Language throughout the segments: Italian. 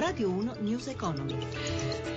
Radio 1 News Economy.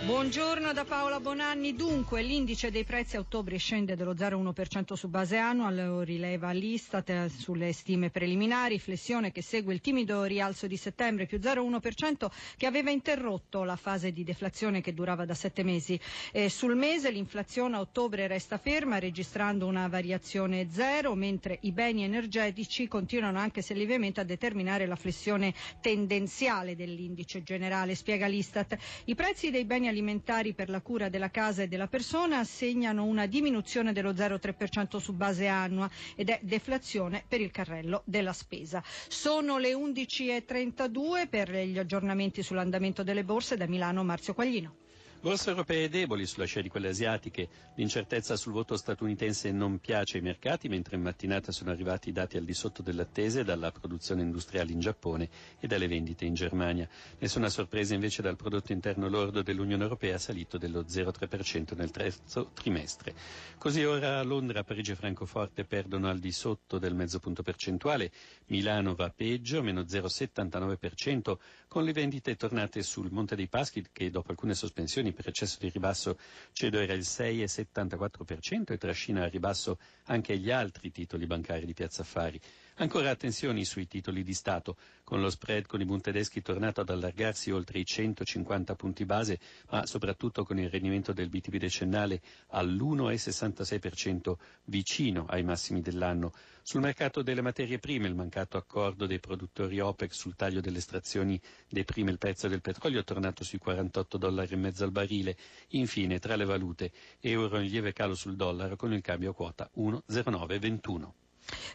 Buongiorno da Paola Bonanni. Dunque, l'indice dei prezzi a ottobre scende dello 0,1% su base annua, lo rileva l'Istat sulle stime preliminari, flessione che segue il timido rialzo di settembre più 0,1% che aveva interrotto la fase di deflazione che durava da sette mesi. E sul mese l'inflazione a ottobre resta ferma, registrando una variazione zero, mentre i beni energetici continuano anche se lievemente a determinare la flessione tendenziale dell'indice generale, spiega l'Istat. I prezzi dei beni alimentari per la cura della casa e della persona segnano una diminuzione dello 0,3% su base annua ed è deflazione per il carrello della spesa. Sono le 11.32 per gli aggiornamenti sull'andamento delle borse da Milano Marzio Quaglino. Borse europee deboli sulla scia di quelle asiatiche. L'incertezza sul voto statunitense non piace ai mercati, mentre in mattinata sono arrivati i dati al di sotto dell'attese dalla produzione industriale in Giappone e dalle vendite in Germania. Nessuna sorpresa invece dal prodotto interno lordo dell'Unione Europea salito dello 0,3% nel terzo trimestre. Così ora Londra, Parigi e Francoforte perdono al di sotto del mezzo punto percentuale, Milano va peggio, meno 0,79%, con le vendite tornate sul Monte dei Paschi che dopo alcune sospensioni per eccesso di ribasso cedo era il 6,74% e trascina a ribasso anche gli altri titoli bancari di Piazza Affari. Ancora attenzioni sui titoli di Stato, con lo spread con i Bund tedeschi tornato ad allargarsi oltre i 150 punti base, ma soprattutto con il rendimento del BTP decennale all'1,66% vicino ai massimi dell'anno. Sul mercato delle materie prime il mancato accordo dei produttori OPEC sul taglio delle estrazioni dei prime il prezzo del petrolio è tornato sui 48 dollari e mezzo al barile. Infine, tra le valute, euro in lieve calo sul dollaro con il cambio quota 1,0921.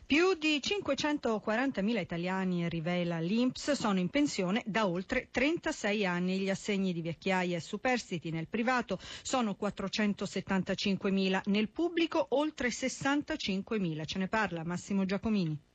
Più di 540.000 italiani, rivela l'Inps, sono in pensione da oltre 36 anni. Gli assegni di vecchiaia e superstiti nel privato sono 475.000, nel pubblico oltre 65.000. Ce ne parla Massimo Giacomini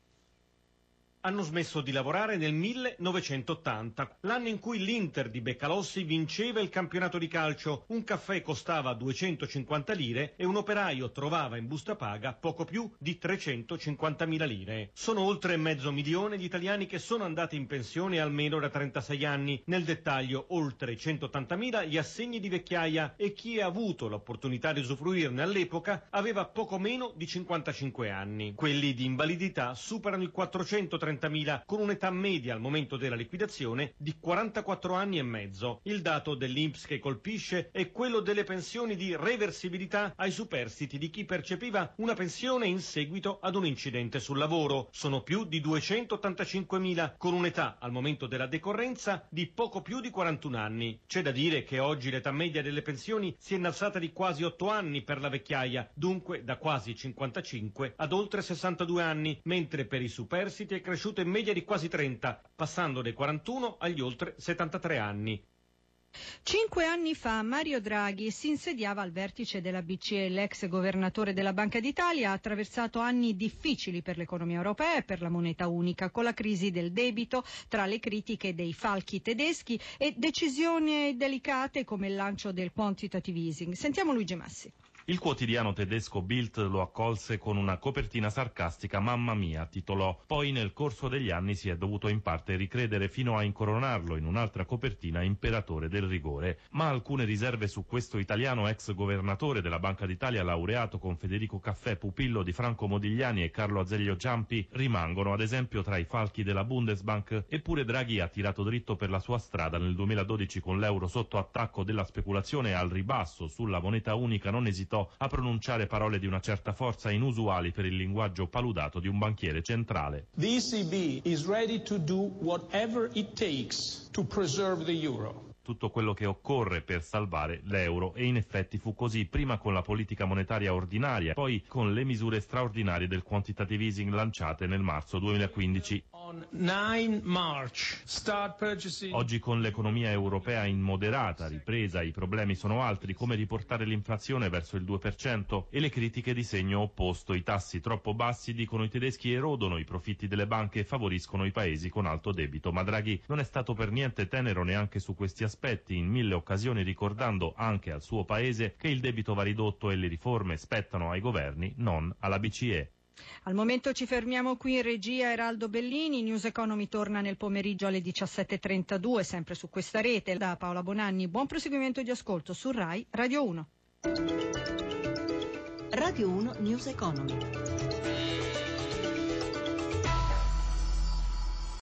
hanno smesso di lavorare nel 1980, l'anno in cui l'Inter di Beccalossi vinceva il campionato di calcio. Un caffè costava 250 lire e un operaio trovava in busta paga poco più di 350.000 lire. Sono oltre mezzo milione gli italiani che sono andati in pensione almeno da 36 anni. Nel dettaglio oltre 180.000 gli assegni di vecchiaia e chi ha avuto l'opportunità di usufruirne all'epoca aveva poco meno di 55 anni. Quelli di invalidità superano i 430 130.000 con un'età media al momento della liquidazione di 44 anni e mezzo. Il dato dell'Inps che colpisce è quello delle pensioni di reversibilità ai superstiti di chi percepiva una pensione in seguito ad un incidente sul lavoro. Sono più di 285.000 con un'età al momento della decorrenza di poco più di 41 anni. C'è da dire che oggi l'età media delle pensioni si è innalzata di quasi 8 anni per la vecchiaia, dunque da quasi 55 ad oltre 62 anni, mentre per i superstiti è cresciuto cresciuto in media di quasi 30, passando dai 41 agli oltre 73 anni. Cinque anni fa Mario Draghi si insediava al vertice della BCE. L'ex governatore della Banca d'Italia ha attraversato anni difficili per l'economia europea e per la moneta unica, con la crisi del debito, tra le critiche dei falchi tedeschi e decisioni delicate come il lancio del quantitative easing. Sentiamo Luigi Massi. Il quotidiano tedesco Bild lo accolse con una copertina sarcastica Mamma mia, titolò. Poi nel corso degli anni si è dovuto in parte ricredere fino a incoronarlo in un'altra copertina imperatore del rigore. Ma alcune riserve su questo italiano ex governatore della Banca d'Italia laureato con Federico Caffè, pupillo di Franco Modigliani e Carlo Azeglio Ciampi rimangono ad esempio tra i falchi della Bundesbank. Eppure Draghi ha tirato dritto per la sua strada nel 2012 con l'euro sotto attacco della speculazione al ribasso sulla moneta unica non esitò esitò a pronunciare parole di una certa forza inusuali per il linguaggio paludato di un banchiere centrale. The ECB is ready to do whatever it takes to preserve the euro tutto quello che occorre per salvare l'euro e in effetti fu così prima con la politica monetaria ordinaria, poi con le misure straordinarie del quantitative easing lanciate nel marzo 2015. Oggi con l'economia europea in moderata ripresa i problemi sono altri, come riportare l'inflazione verso il 2% e le critiche di segno opposto. I tassi troppo bassi, dicono i tedeschi, erodono i profitti delle banche e favoriscono i paesi con alto debito. Ma Draghi non è stato per niente tenero neanche su questi aspetti aspetti in mille occasioni ricordando anche al suo paese che il debito va ridotto e le riforme spettano ai governi, non alla BCE. Al momento ci fermiamo qui in regia Eraldo Bellini, News Economy torna nel pomeriggio alle 17.32 sempre su questa rete. Da Paola Bonanni, buon proseguimento di ascolto su RAI Radio 1. Radio 1 News Economy.